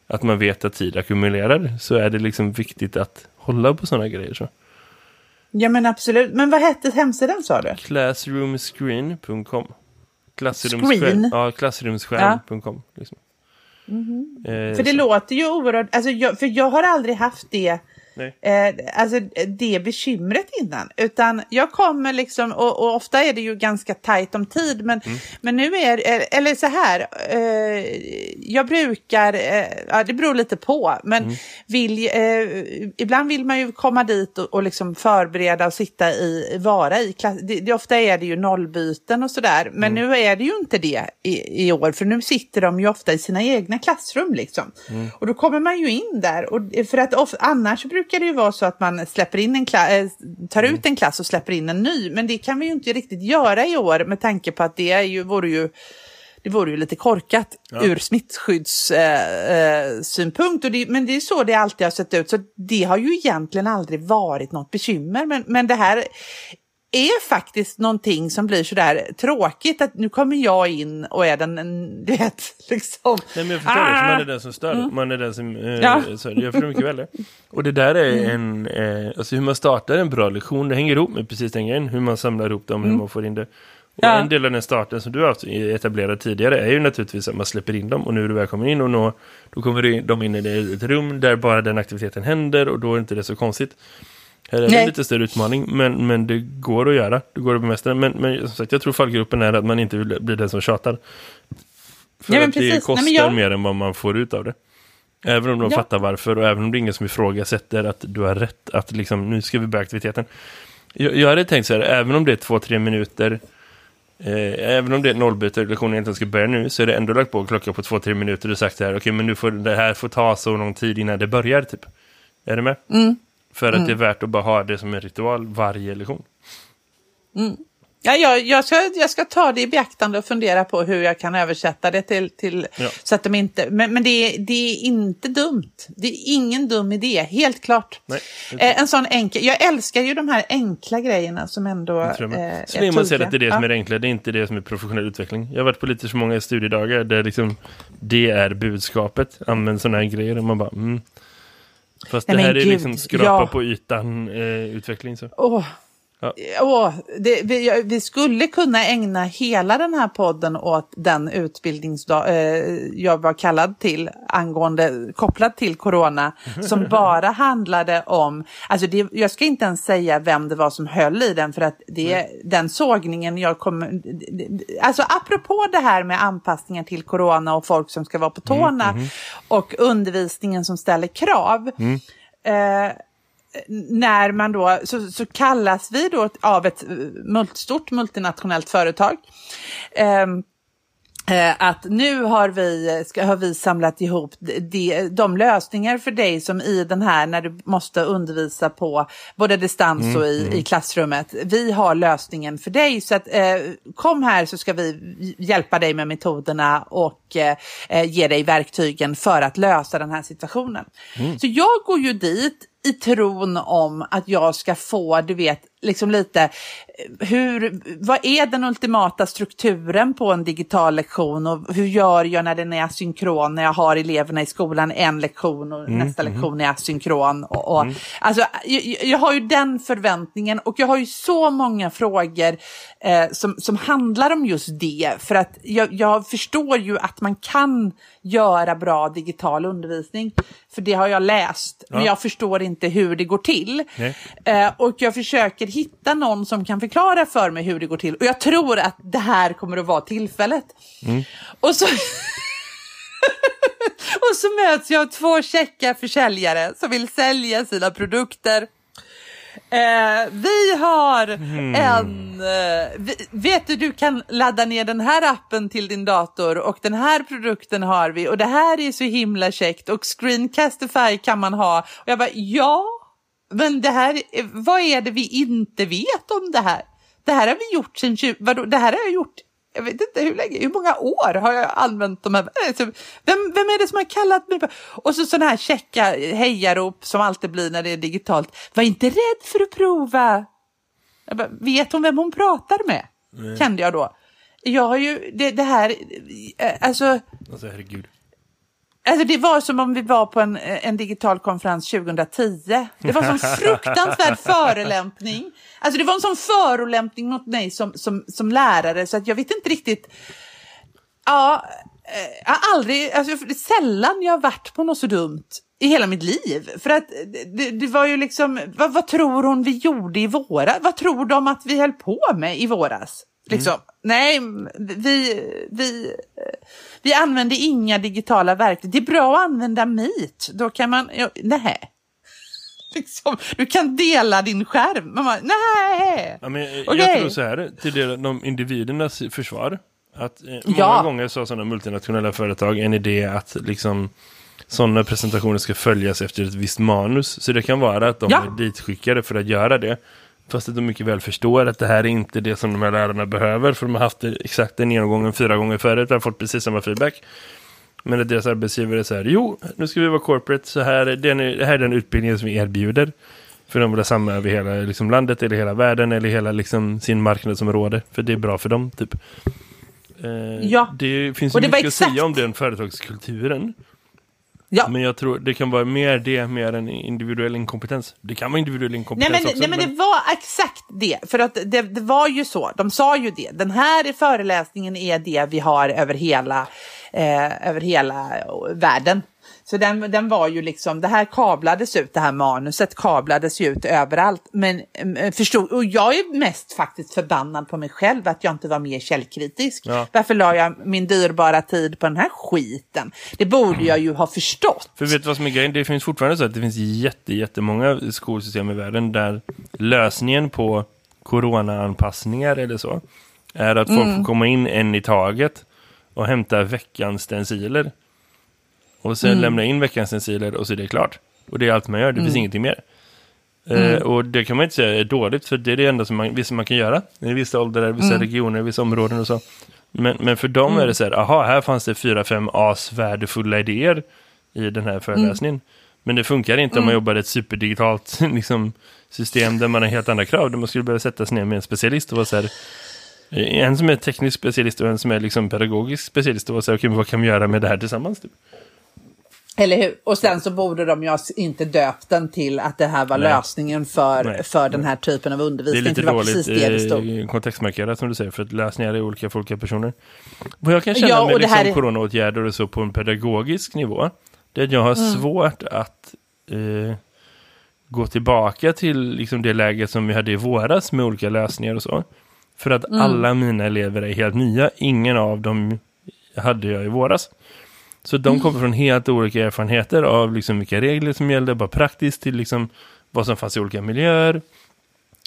att man vet att tid ackumulerar så är det liksom viktigt att hålla på sådana grejer. Så. Ja, men absolut. Men vad hette hemsidan sa du? Classroomscreen.com Screen? Ja, klassrumsskärm.com. Liksom. Eh, För det så- låter ju oerhört, alltså jag, för jag har aldrig haft det. Eh, alltså det bekymret innan. Utan jag kommer liksom, och, och ofta är det ju ganska tajt om tid, men, Mm. men nu är eh, eller så här, eh, jag brukar, eh, ja det beror lite på, men Mm. vill, eh, ibland vill man ju komma dit och, och liksom förbereda och sitta i, vara i klass. Det, det, ofta är det ju nollbyten och sådär, men Mm. nu är det ju inte det i, i år, för nu sitter de ju ofta i sina egna klassrum liksom. Mm. Och då kommer man ju in där, och för att of, annars brukar det ju vara så att man släpper in en klass, eh, tar Mm. ut en klass och släpper in en ny, men det kan vi ju inte riktigt göra i år med tanke på att det är ju, vore ju det vore ju lite korkat ur smittskyddssynpunkt. Eh, och det, men det är så det alltid har sett ut. Så det har ju egentligen aldrig varit något bekymmer. Men, men det här är faktiskt någonting som blir sådär tråkigt. Att nu kommer jag in och är den, en- du vet, [LAUGHS] liksom. Nej men jag förstår det, för man är den som stör. Man är den som... Eh, Ja. så, jag förstår mycket väl det. Och det där är en... Eh, alltså hur man startar en bra lektion, det hänger ihop med precis den grejen. Hur man samlar ihop dem, hur man får in det. Och Ja. en del av den starten som du har haft etablerad tidigare är ju naturligtvis att man släpper in dem. Och nu är du välkommen in och nå, då kommer de in i ett rum där bara den aktiviteten händer och då är inte det så konstigt. Här är det en Nej. lite större utmaning, men, men det går att göra. Det går att bemästra. Men, men som sagt, jag tror fallgruppen är att man inte vill bli den som tjatar. För men att det precis. kostar Nej, jag- mer än vad man får ut av det. Även om de Ja. fattar varför och även om det är ingen som ifrågasätter att du har rätt att liksom, nu ska vi börja aktiviteten. Jag, jag hade tänkt så här, även om det är två, tre minuter Eh, även om det är nollbyte och lektionen egentligen ska börja nu så är det ändå lagt på en klocka på två, tre minuter och sagt så här, okej men nu får det här får ta så lång tid innan det börjar typ. Är du med? Mm. För att det är värt att bara ha det som en ritual varje lektion. Ja, jag, jag, ska, jag ska ta det i beaktande och fundera på hur jag kan översätta det till, till Ja. så att de inte, men, men det, är, det är inte dumt. Det är ingen dum idé, helt klart. Nej, Eh, en sån enkel, jag älskar ju de här enkla grejerna som ändå Det tror jag med. eh, Så länge man säger att det är det som är det enkla, det är inte det som är professionell utveckling. Jag har varit på lite för många studiedagar där liksom det är budskapet. Använd sådana här grejer och man bara mm. Fast Nej, det här är gud, liksom skrapa ja. på ytan eh, utveckling så. Åh, Ja. Åh, det, vi, vi skulle kunna ägna hela den här podden åt den utbildningsdag eh, jag var kallad till angående kopplad till corona [LAUGHS] som bara handlade om, alltså det, jag ska inte ens säga vem det var som höll i den för att det, den sågningen jag kommer, alltså apropå det här med anpassningar till corona och folk som ska vara på tårna och undervisningen som ställer krav. Eh, när man då, så, så kallas vi då av ett mult, stort multinationellt företag. ehm, eh, att nu har vi, ska, har vi samlat ihop de, de, lösningar för dig som i den här när du måste undervisa på både distans och i, i klassrummet. Vi har lösningen för dig så att eh, kom här så ska vi hjälpa dig med metoderna och eh, eh, ge dig verktygen för att lösa den här situationen. Så jag går ju dit i tron om att jag ska få, du vet, liksom lite, eh, hur, vad är den ultimata strukturen på en digital lektion och hur gör jag när den är asynkron, när jag har eleverna i skolan en lektion och mm, nästa mm. lektion är asynkron. Och, och mm. Alltså, jag, jag, har ju den förväntningen och jag har ju så många frågor eh, som, som handlar om just det, för att jag, jag förstår ju att man kan göra bra digital undervisning, för det har jag läst, ja. men jag förstår inte hur det går till. Eh, och jag försöker hitta någon som kan förklara för mig hur det går till. Och jag tror att det här kommer att vara tillfället. Mm. Och så... [LAUGHS] och så möts jag av två käcka försäljare som vill sälja sina produkter. Eh, vi har mm. en... Eh, vet du, du kan ladda ner den här appen till din dator och den här produkten har vi och det här är så himla käckt och Screencastify kan man ha. Och jag bara, ja, men det här, vad är det vi inte vet om det här? Det här har vi gjort sen 20, vadå, det här har jag gjort, jag vet inte hur länge, hur många år har jag använt de här, alltså, vem, vem är det som har kallat mig? Och så sådana här checka hejarop som alltid blir när det är digitalt. Var inte rädd för att prova. Bara, vet hon vem hon pratar med? Nej. Kände jag då. Jag har ju, det, det här, eh, alltså. Alltså herregud. Alltså det var som om vi var på en, en digital konferens 2010. Det var en [LAUGHS] fruktansvärd förolämpning. Alltså det var en sån förolämpning mot mig som, som, som lärare så att jag vet inte riktigt. Ja, eh, jag har aldrig, alltså sällan jag har varit på något så dumt i hela mitt liv. För att det, det var ju liksom, vad, vad, tror hon vi gjorde i våras? Vad tror de att vi höll på med i våras? Liksom. Mm. Nej, vi, vi, vi använder inga digitala verktyg. Det är bra att använda Meet. Då kan man, nej. [LAUGHS] Liksom, du kan dela din skärm. Man bara, nej. Ja, men jag, okay. jag tror så här, till det, de individernas försvar. Att eh, många ja. gånger så har sådana multinationella företag en idé att liksom sådana presentationer ska följas efter ett visst manus. Så det kan vara att de ja. är ditskickade för att göra det. Fast att de mycket väl förstår att det här är inte det som de här lärarna behöver. För de har haft det exakt den genomgången fyra gånger förut och har fått precis samma feedback. Men att deras arbetsgivare säger, jo, nu ska vi vara corporate, så här, det, det här är den utbildningen som vi erbjuder. För de vill ha samma över hela liksom, landet, eller hela världen, eller hela liksom, sin marknadsområde. För det är bra för dem, typ. Eh, ja. Det finns ju mycket exakt... att säga om den företagskulturen. Ja. Men jag tror det kan vara mer det, mer än individuell inkompetens. Det kan vara individuell inkompetens nej, men, också. Nej, men, men det var exakt det. För att det, det, var ju så, de sa ju det. Den här föreläsningen är det vi har över hela, eh, över hela världen. Så den, den var ju liksom, det här kablades ut, det här manuset kablades ju ut överallt. Men mm, förstod, och jag är mest faktiskt förbannad på mig själv att jag inte var mer källkritisk. Ja. Varför la jag min dyrbara tid på den här skiten? Det borde jag ju ha förstått. För vet du vad som är grejen? Det finns fortfarande så att det finns jätte, jättemånga skolsystem i världen där lösningen på corona-anpassningar eller så är att folk mm. får komma in en i taget och hämta veckans stenciler. Och sen mm. lämna in veckans stenciler och så är det klart. Och det är allt man gör, det mm. finns ingenting mer. Eh, mm. Och det kan man inte säga är dåligt, för det är det enda som man, man kan göra. I vissa åldrar, vissa mm. regioner, vissa områden och så. Men, men för dem är det mm. så här, aha, här fanns det fyra, fem as värdefulla idéer i den här föreläsningen. Men det funkar inte om man jobbar i ett superdigitalt [LAUGHS] liksom, system där man har helt andra krav. Där man skulle behöva sätta sig ner med en specialist och vara så här, en som är teknisk specialist och en som är liksom pedagogisk specialist och vara så här, okay, vad kan vi göra med det här tillsammans? Typ? Eller hur? Och sen så borde de ju inte döpt den till att det här var Nej. lösningen för, för den här typen av undervisning. Det är lite dåligt det eh, kontextmarkerat som du säger, för att lösningar är olika för olika personer. Vad jag kan känna ja, med liksom är... coronaåtgärder och så på en pedagogisk nivå, det är att jag har mm. svårt att eh, gå tillbaka till liksom det läget som vi hade i våras med olika lösningar och så. För att mm. alla mina elever är helt nya. Ingen av dem hade jag i våras. Så de kommer från helt olika erfarenheter av liksom vilka regler som gällde, bara praktiskt till liksom vad som fanns i olika miljöer,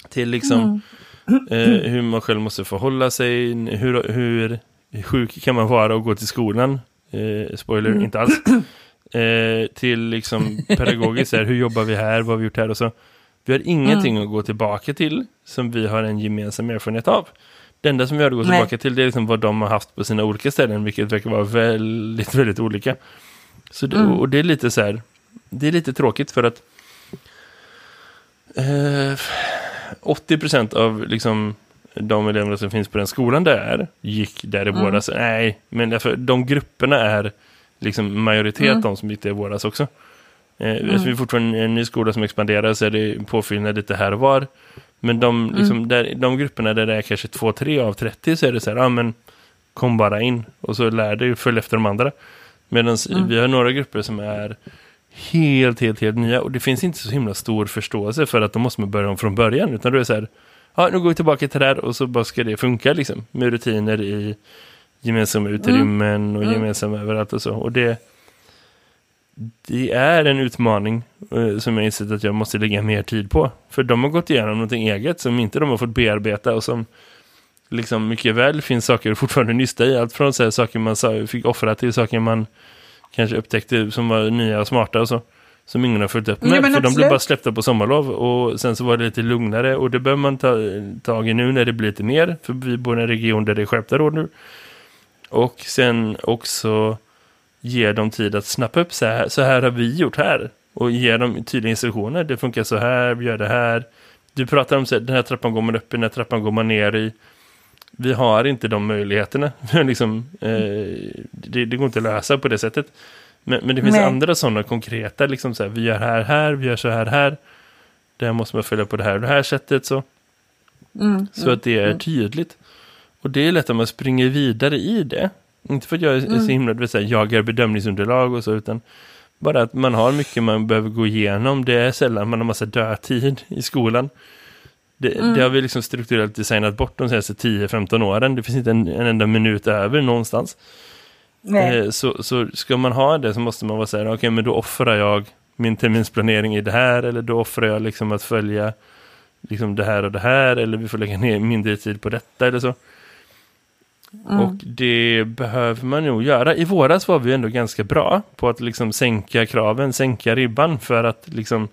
till liksom mm. eh, hur man själv måste förhålla sig, hur, hur sjuk kan man vara och gå till skolan, eh, spoiler, mm. inte alls, eh, till liksom pedagogiskt, här, hur jobbar vi här, vad har vi gjort här och så. Vi har ingenting mm. att gå tillbaka till som vi har en gemensam erfarenhet av. Det enda som vi har att gå tillbaka Nej. till det är liksom vad de har haft på sina olika ställen, vilket verkar vara väldigt, väldigt olika. Så det, mm. Och det är lite så här, det är lite tråkigt för att Eh, 80% av liksom de eleverna som finns på den skolan där gick där i Mm. våras. Nej, men därför, de grupperna är liksom majoritet Mm. de som gick där i våras också. Eh, Eftersom vi är fortfarande en ny skola som expanderar så är det påfyllnad lite här och var. Men de, Mm. liksom, där, de grupperna där det är kanske 2-3 av 30 så är det så här, ja men kom bara in och så lär dig följ efter de andra. Medan Mm. vi har några grupper som är helt, helt, helt nya och det finns inte så himla stor förståelse för att då måste man börja om från början utan då är så här, ja nu går vi tillbaka till det här och så bara ska det funka liksom med rutiner i gemensamma utrymmen och Mm. gemensamma överallt och så och det det är en utmaning eh, som jag insett att jag måste lägga mer tid på. För de har gått igenom någonting eget som inte de har fått bearbeta och som liksom mycket väl finns saker fortfarande nysta i. Allt från så här, saker man sa, fick offra till saker man kanske upptäckte som var nya och smarta och så. Som ingen har följt upp med. Ja, för de blev absolut. bara släppta på sommarlov och sen så var det lite lugnare och det behöver man ta tag i nu när det blir lite mer. För vi bor i en region där det är skärpta råd nu. Och sen också ge dem tid att snappa upp så här, så här har vi gjort här. Och ge dem tydliga instruktioner. Det funkar så här, vi gör det här. Du pratar om så här, den här trappan går man upp i, den här trappan går man ner i. Vi har inte de möjligheterna. [LAUGHS] liksom, eh, det, det går inte att lösa på det sättet. Men, men det finns Nej. andra sådana konkreta, liksom så här, vi gör här, här, vi gör så här, här. Där måste man följa på det här och det här sättet. Så, Mm. så att det är tydligt. Och det är lätt att man springer vidare i det. Inte för att jag är Mm. så himla, du vet, så här, jagar bedömningsunderlag och så, utan bara att man har mycket man behöver gå igenom. Det är sällan man har massa dödtid i skolan. Det, Mm. det har vi liksom strukturellt designat bort de senaste 10-15 åren. Det finns inte en, en enda minut över någonstans. Eh, så, så ska man ha det så måste man vara så här, okej men då offrar jag min terminsplanering i det här eller då offrar jag liksom att följa liksom det här och det här eller vi får lägga ner mindre tid på detta eller så. Mm. Och det behöver man nog göra. I våras var vi ändå ganska bra på att liksom sänka kraven, sänka ribban för att liksom,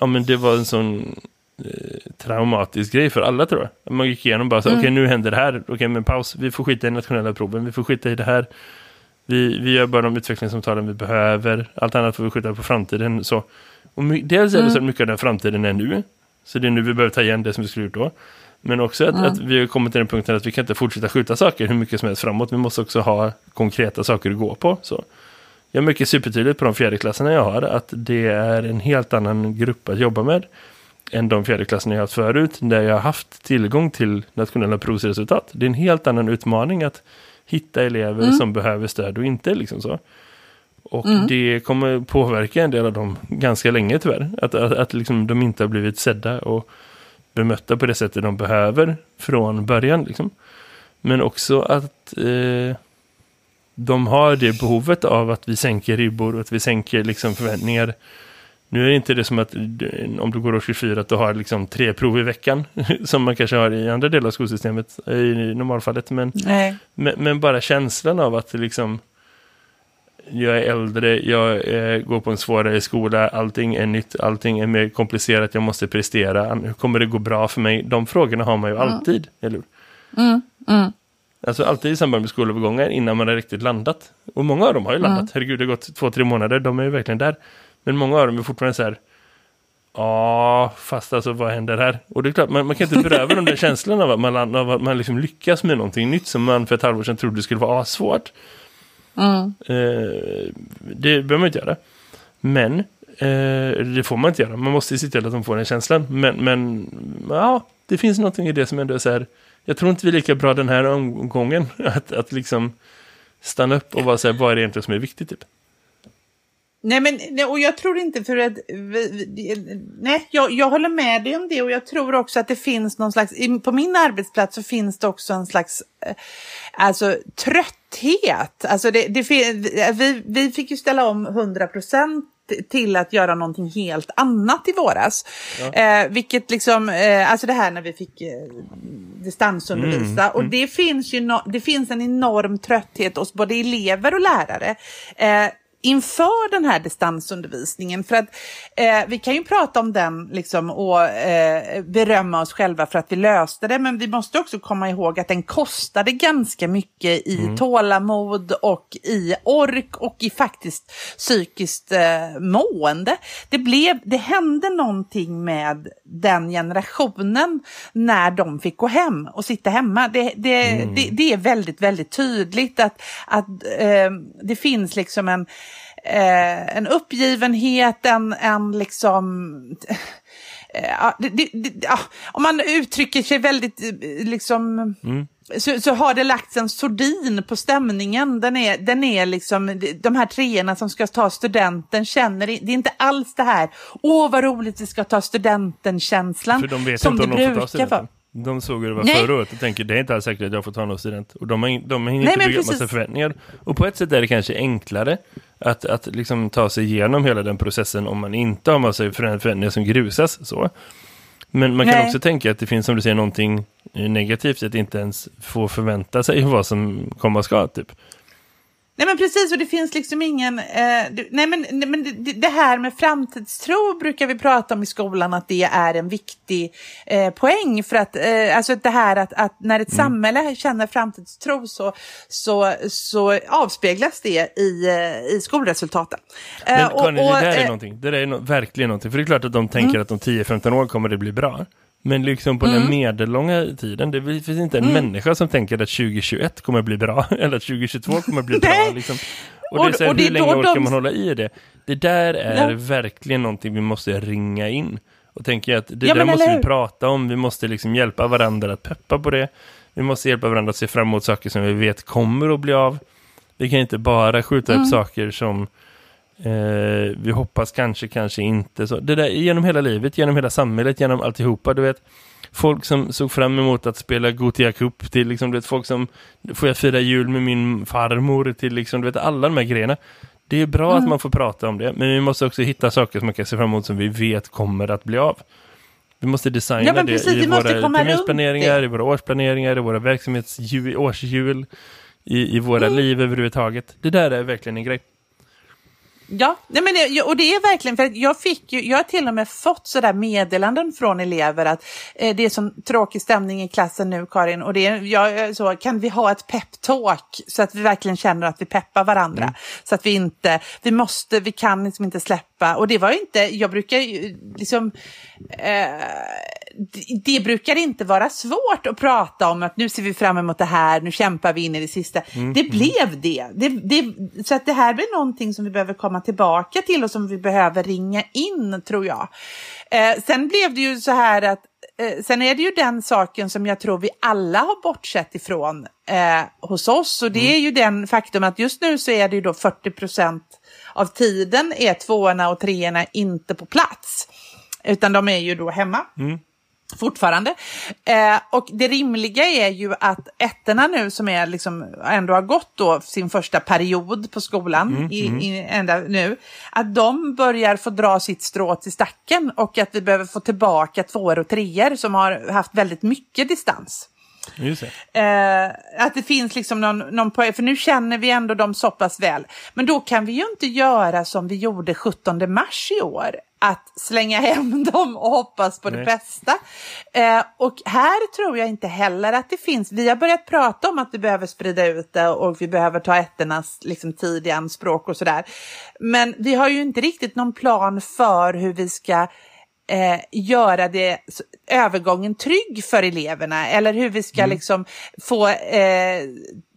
ja men det var en sån eh, traumatisk grej för alla tror jag. Man gick igenom bara så, Mm. okej nu händer det här, okej men paus, vi får skita i nationella proven, vi får skita i det här. Vi, vi gör bara de utvecklingssamtalen vi behöver, allt annat får vi skjuta på framtiden. Så. Och dels är det så att mycket av den framtiden är nu, så det är nu vi behöver ta igen det som vi skulle gjort då. Men också att, att vi har kommit till den punkten att vi kan inte fortsätta skjuta saker hur mycket som helst framåt. Vi måste också ha konkreta saker att gå på. Så. Jag märker supertydligt på de fjärdeklasserna jag har att det är en helt annan grupp att jobba med än de fjärdeklasserna jag haft förut där jag har haft tillgång till nationella provsresultat. Det är en helt annan utmaning att hitta elever som behöver stöd och inte liksom så. Och det kommer påverka en del av dem ganska länge tyvärr. Att, att, att liksom de inte har blivit sedda och bemötta på det sättet de behöver från början. Liksom. Men också att eh, de har det behovet av att vi sänker ribbor och att vi sänker liksom, förväntningar. Nu är det inte det som att du- om du går årskurs 4 att du har liksom tre prov i veckan [LAUGHS] som man kanske har i andra delar av skolsystemet i normalfallet. Men men, men bara känslan av att liksom jag är äldre, jag eh, går på en svårare skola, allting är nytt, allting är mer komplicerat, jag måste prestera, hur kommer det gå bra för mig? De frågorna har man ju alltid, eller hur? Mm. Mm. Alltså alltid i samband med skolövergångar innan man har riktigt landat. Och många av dem har ju landat, herregud det har gått två, tre månader, de är ju verkligen där. Men många av dem är fortfarande så här, ja, fast alltså vad händer här? Och det är klart, man, man kan inte beröva de där [LAUGHS] känslorna av att man, av att man liksom lyckas med någonting nytt som man för ett halvår sedan trodde skulle vara svårt. Mm. Eh, det behöver man inte göra. Men eh, det får man inte göra. Man måste se till att de får den känslan. Men, men ja, det finns någonting i det som ändå är så här. Jag tror inte vi är lika bra den här omgången. [LAUGHS] Att, att liksom stanna upp och vara så här, vad är det egentligen som är viktigt typ. Nej, men nej, och jag tror inte för att... Nej, jag, jag håller med dig om det och jag tror också att det finns någon slags... På min arbetsplats så finns det också en slags eh, alltså, trötthet. Alltså det, det, vi, vi fick ju ställa om 100 procent till att göra någonting helt annat i våras. Eh, vilket liksom, eh, alltså det här när vi fick eh, distansundervisa. Och det finns ju no- det finns en enorm trötthet hos både elever och lärare. Eh, inför den här distansundervisningen. För att eh, vi kan ju prata om den liksom, och eh, berömma oss själva för att vi löste det, men vi måste också komma ihåg att den kostade ganska mycket i mm. tålamod och i ork och i faktiskt psykiskt eh, mående. Det, blev, det hände någonting med den generationen när de fick gå hem och sitta hemma. Det, det, mm. det, det är väldigt, väldigt tydligt att, att eh, det finns liksom en eh, en uppgivenhet, en, en liksom... Eh, det, det, det, ja, om man uttrycker sig väldigt eh, liksom... Mm. Så, så, har det lagts en sordin på stämningen. Den är, den är liksom, de här treorna som ska ta studenten känner, det är inte alls det här, åh vad roligt vi ska ta studenten-känslan. För de vet som inte om de får ta studenten. De såg hur det var Nej. förra året och tänker det är inte alls säkert att jag får ta någon student. Och de, har, de hinner Nej, inte bygga precis. massa förväntningar. Och på ett sätt är det kanske enklare att, att liksom ta sig igenom hela den processen om man inte har massa förändringar som grusas. Så. Men man kan Nej. också tänka att det finns som du säger någonting negativt att inte ens få förvänta sig vad som komma ska typ. Nej men precis, och det finns liksom ingen... Eh, nej men, nej, men det, det, här med framtidstro brukar vi prata om i skolan, att det är en viktig eh, poäng. För att, eh, alltså det här att, att när ett mm. samhälle känner framtidstro så, så, så avspeglas det i, eh, i skolresultaten. Eh, men och, det där är eh, någonting, det där är no verkligen någonting. För det är klart att de tänker mm. att om 10-15 år kommer det bli bra. Men liksom på mm. den medellånga tiden, det finns inte en mm. människa som tänker att 2021 kommer bli bra, [LAUGHS] eller att 2022 kommer bli bra. Liksom. Och det är så här, och, och hur länge orkar de... man hålla i det? Det där är ja. verkligen någonting vi måste ringa in. Och tänker att det ja, där måste vi prata om, vi måste liksom hjälpa varandra att peppa på det. Vi måste hjälpa varandra att se fram emot saker som vi vet kommer att bli av. Vi kan inte bara skjuta mm. upp saker som Eh, vi hoppas kanske, kanske inte. Så det där genom hela livet, genom hela samhället, genom alltihopa, du vet. Folk som såg fram emot att spela Gotia Cup till liksom, du vet, folk som får jag fira jul med min farmor till liksom, du vet, alla de här grejerna. Det är bra mm. att man får prata om det, men vi måste också hitta saker som man kan se fram emot som vi vet kommer att bli av. Vi måste designa ja, det precis, i våra terminsplaneringar, i våra årsplaneringar, i våra verksamhetsårsjul, i, i våra mm. liv överhuvudtaget. Det där är verkligen en grej. Ja, nej men det, och det är verkligen för jag fick ju, jag har till och med fått sådär meddelanden från elever att eh, det är sån tråkig stämning i klassen nu Karin och det är, ja, så, kan vi ha ett peptalk så att vi verkligen känner att vi peppar varandra. Mm. Så att vi inte, vi måste, vi kan liksom inte släppa och det var ju inte, jag brukar ju liksom eh, det brukar inte vara svårt att prata om att nu ser vi fram emot det här, nu kämpar vi in i det sista. Mm. Det blev det. det, det så att det här blir någonting som vi behöver komma tillbaka till och som vi behöver ringa in, tror jag. Eh, sen blev det ju så här att eh, sen är det ju den saken som jag tror vi alla har bortsett ifrån eh, hos oss och det mm. är ju den faktum att just nu så är det ju då 40 procent av tiden är tvåorna och treorna inte på plats. Utan de är ju då hemma. Mm fortfarande. Eh, och det rimliga är ju att ettorna nu som är liksom ändå har gått då sin första period på skolan mm, i, mm. I, ända nu, att de börjar få dra sitt strå till stacken och att vi behöver få tillbaka tvåor och treor som har haft väldigt mycket distans. Eh, att det finns liksom någon, någon poäng, för nu känner vi ändå dem så pass väl. Men då kan vi ju inte göra som vi gjorde 17 mars i år, att slänga hem [LAUGHS] dem och hoppas på Nej. det bästa. Eh, och här tror jag inte heller att det finns, vi har börjat prata om att vi behöver sprida ut det och vi behöver ta ettornas liksom, tid i anspråk och sådär. Men vi har ju inte riktigt någon plan för hur vi ska eh, göra det, övergången trygg för eleverna eller hur vi ska mm. liksom få eh,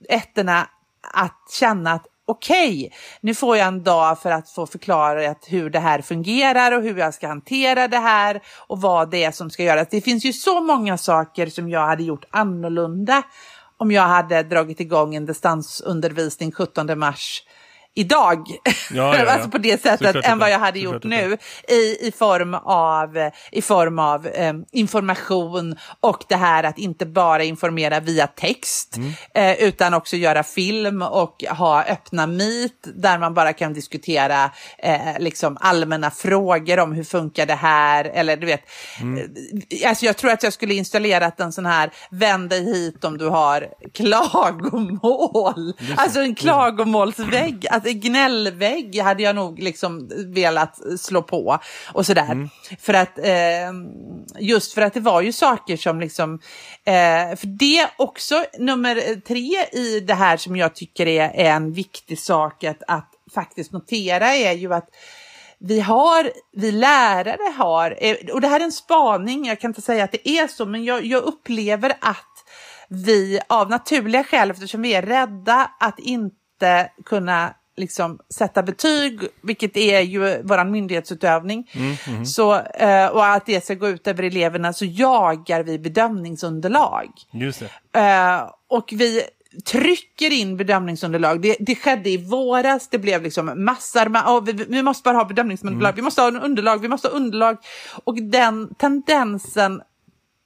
ettorna att känna att okej, okay, nu får jag en dag för att få förklara hur det här fungerar och hur jag ska hantera det här och vad det är som ska göras. Det finns ju så många saker som jag hade gjort annorlunda om jag hade dragit igång en distansundervisning 17 mars idag. Ja, ja, [LAUGHS] ja. alltså på det sättet än vad jag hade gjort nu i, i form av, i form av eh, information och det här att inte bara informera via text mm. eh, utan också göra film och ha öppna meet där man bara kan diskutera eh, liksom allmänna frågor om hur funkar det här eller du vet. Mm. Eh, alltså jag tror att jag skulle installerat en sån här vänd dig hit om du har klagomål. Alltså en klagomålsvägg. Alltså gnällvägg hade jag nog liksom velat slå på och sådär. Mm. För att eh, just för att det var ju saker som liksom, eh, för det också nummer tre i det här som jag tycker är, är en viktig sak att, att faktiskt notera är ju att vi har, vi lärare har, eh, och det här är en spaning, jag kan inte säga att det är så, men jag, jag upplever att vi av naturliga skäl, eftersom vi är rädda att inte kunna liksom sätta betyg, vilket är ju vår myndighetsutövning, mm, mm. Så, eh, och att det ska gå ut över eleverna, så jagar vi bedömningsunderlag. Just det. Eh, och vi trycker in bedömningsunderlag. Det, det skedde i våras, det blev liksom massor med, oh, vi, vi, måste bara ha bedömningsunderlag, mm. vi måste ha underlag, vi måste ha underlag. Och den tendensen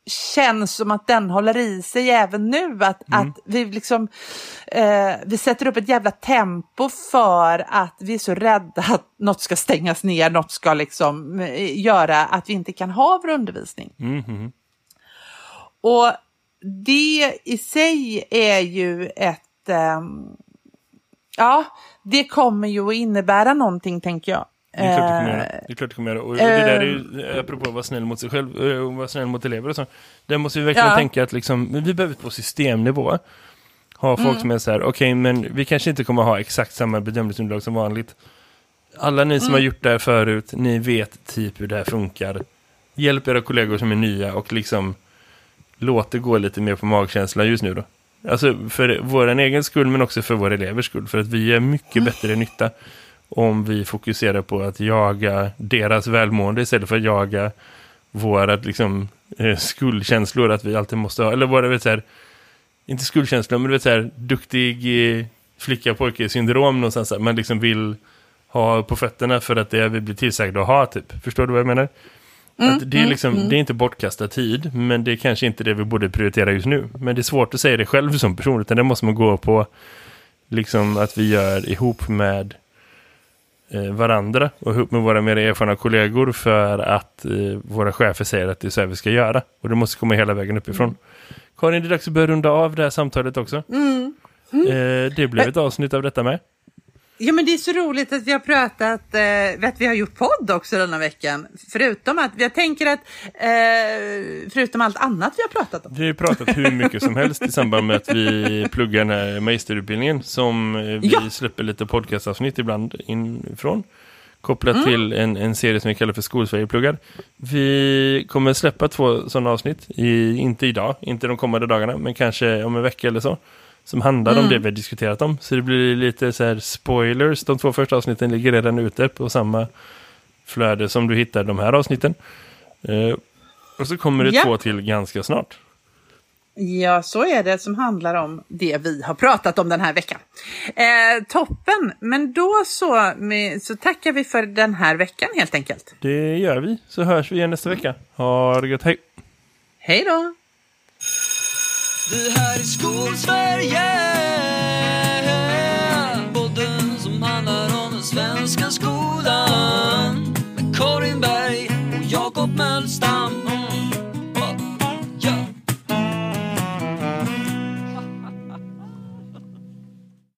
känns som att den håller i sig även nu. Att, mm. att vi, liksom, eh, vi sätter upp ett jävla tempo för att vi är så rädda att något ska stängas ner, något ska liksom eh, göra att vi inte kan ha vår undervisning. Mm. Och det i sig är ju ett... Eh, ja, det kommer ju att innebära någonting tänker jag. Det är klart det kommer göra. Det är klart det kommer göra. Och, det där är ju, eh. apropå att vara snäll mot sig själv eh, och vara snäll mot elever och så. Där måste vi verkligen ja. tänka att liksom, vi behöver på systemnivå ha folk mm. som är så här, okej okay, men vi kanske inte kommer ha exakt samma bedömningsunderlag som vanligt. Alla ni som mm. har gjort det här förut, ni vet typ hur det här funkar. Hjälp era kollegor som är nya och liksom låt det gå lite mer på magkänslan just nu då. Alltså för vår egen skull men också för våra elevers skull. För att vi är mycket mm. bättre nytta om vi fokuserar på att jaga deras välmående istället för att jaga våra liksom, eh, skuldkänslor att vi alltid måste ha, eller våra, vet så här, inte skuldkänslor, men vet så här, duktig eh, flicka pojke syndrom någonstans, här, man liksom vill ha på fötterna för att det är vi blir tillsagda att ha typ. Förstår du vad jag menar? Mm, det, är mm, liksom, mm, det är inte bortkastad tid, men det är kanske inte det vi borde prioritera just nu. Men det är svårt att säga det själv som person, utan det måste man gå på liksom att vi gör ihop med varandra och ihop med våra mer erfarna kollegor för att eh, våra chefer säger att det är så här vi ska göra. Och det måste komma hela vägen uppifrån. Mm. Karin, det är dags att börja runda av det här samtalet också. Mm. Mm. Eh, det blev ett avsnitt av detta med. Ja men det är så roligt att vi har pratat, eh, att vi har gjort podd också denna veckan. Förutom att, jag tänker att, eh, förutom allt annat vi har pratat om. Vi har pratat hur mycket som helst i samband med att vi pluggar den här magisterutbildningen som vi ja. släpper lite podcastavsnitt ibland inifrån. Kopplat mm. till en, en serie som vi kallar för Skolsverige-pluggar. Vi kommer släppa två sådana avsnitt, i, inte idag, inte de kommande dagarna, men kanske om en vecka eller så som handlar mm. om det vi har diskuterat om. Så det blir lite så här spoilers. De två första avsnitten ligger redan ute på samma flöde som du hittar de här avsnitten. Eh, och så kommer det ja. två till ganska snart. Ja, så är det som handlar om det vi har pratat om den här veckan. Eh, toppen, men då så, så tackar vi för den här veckan helt enkelt. Det gör vi, så hörs vi igen nästa vecka. Ha det gott, hej! Hej då! Vi här i Skolsverige. Podden som handlar om den svenska skolan. Med Karin Berg och Jakob Möllstam.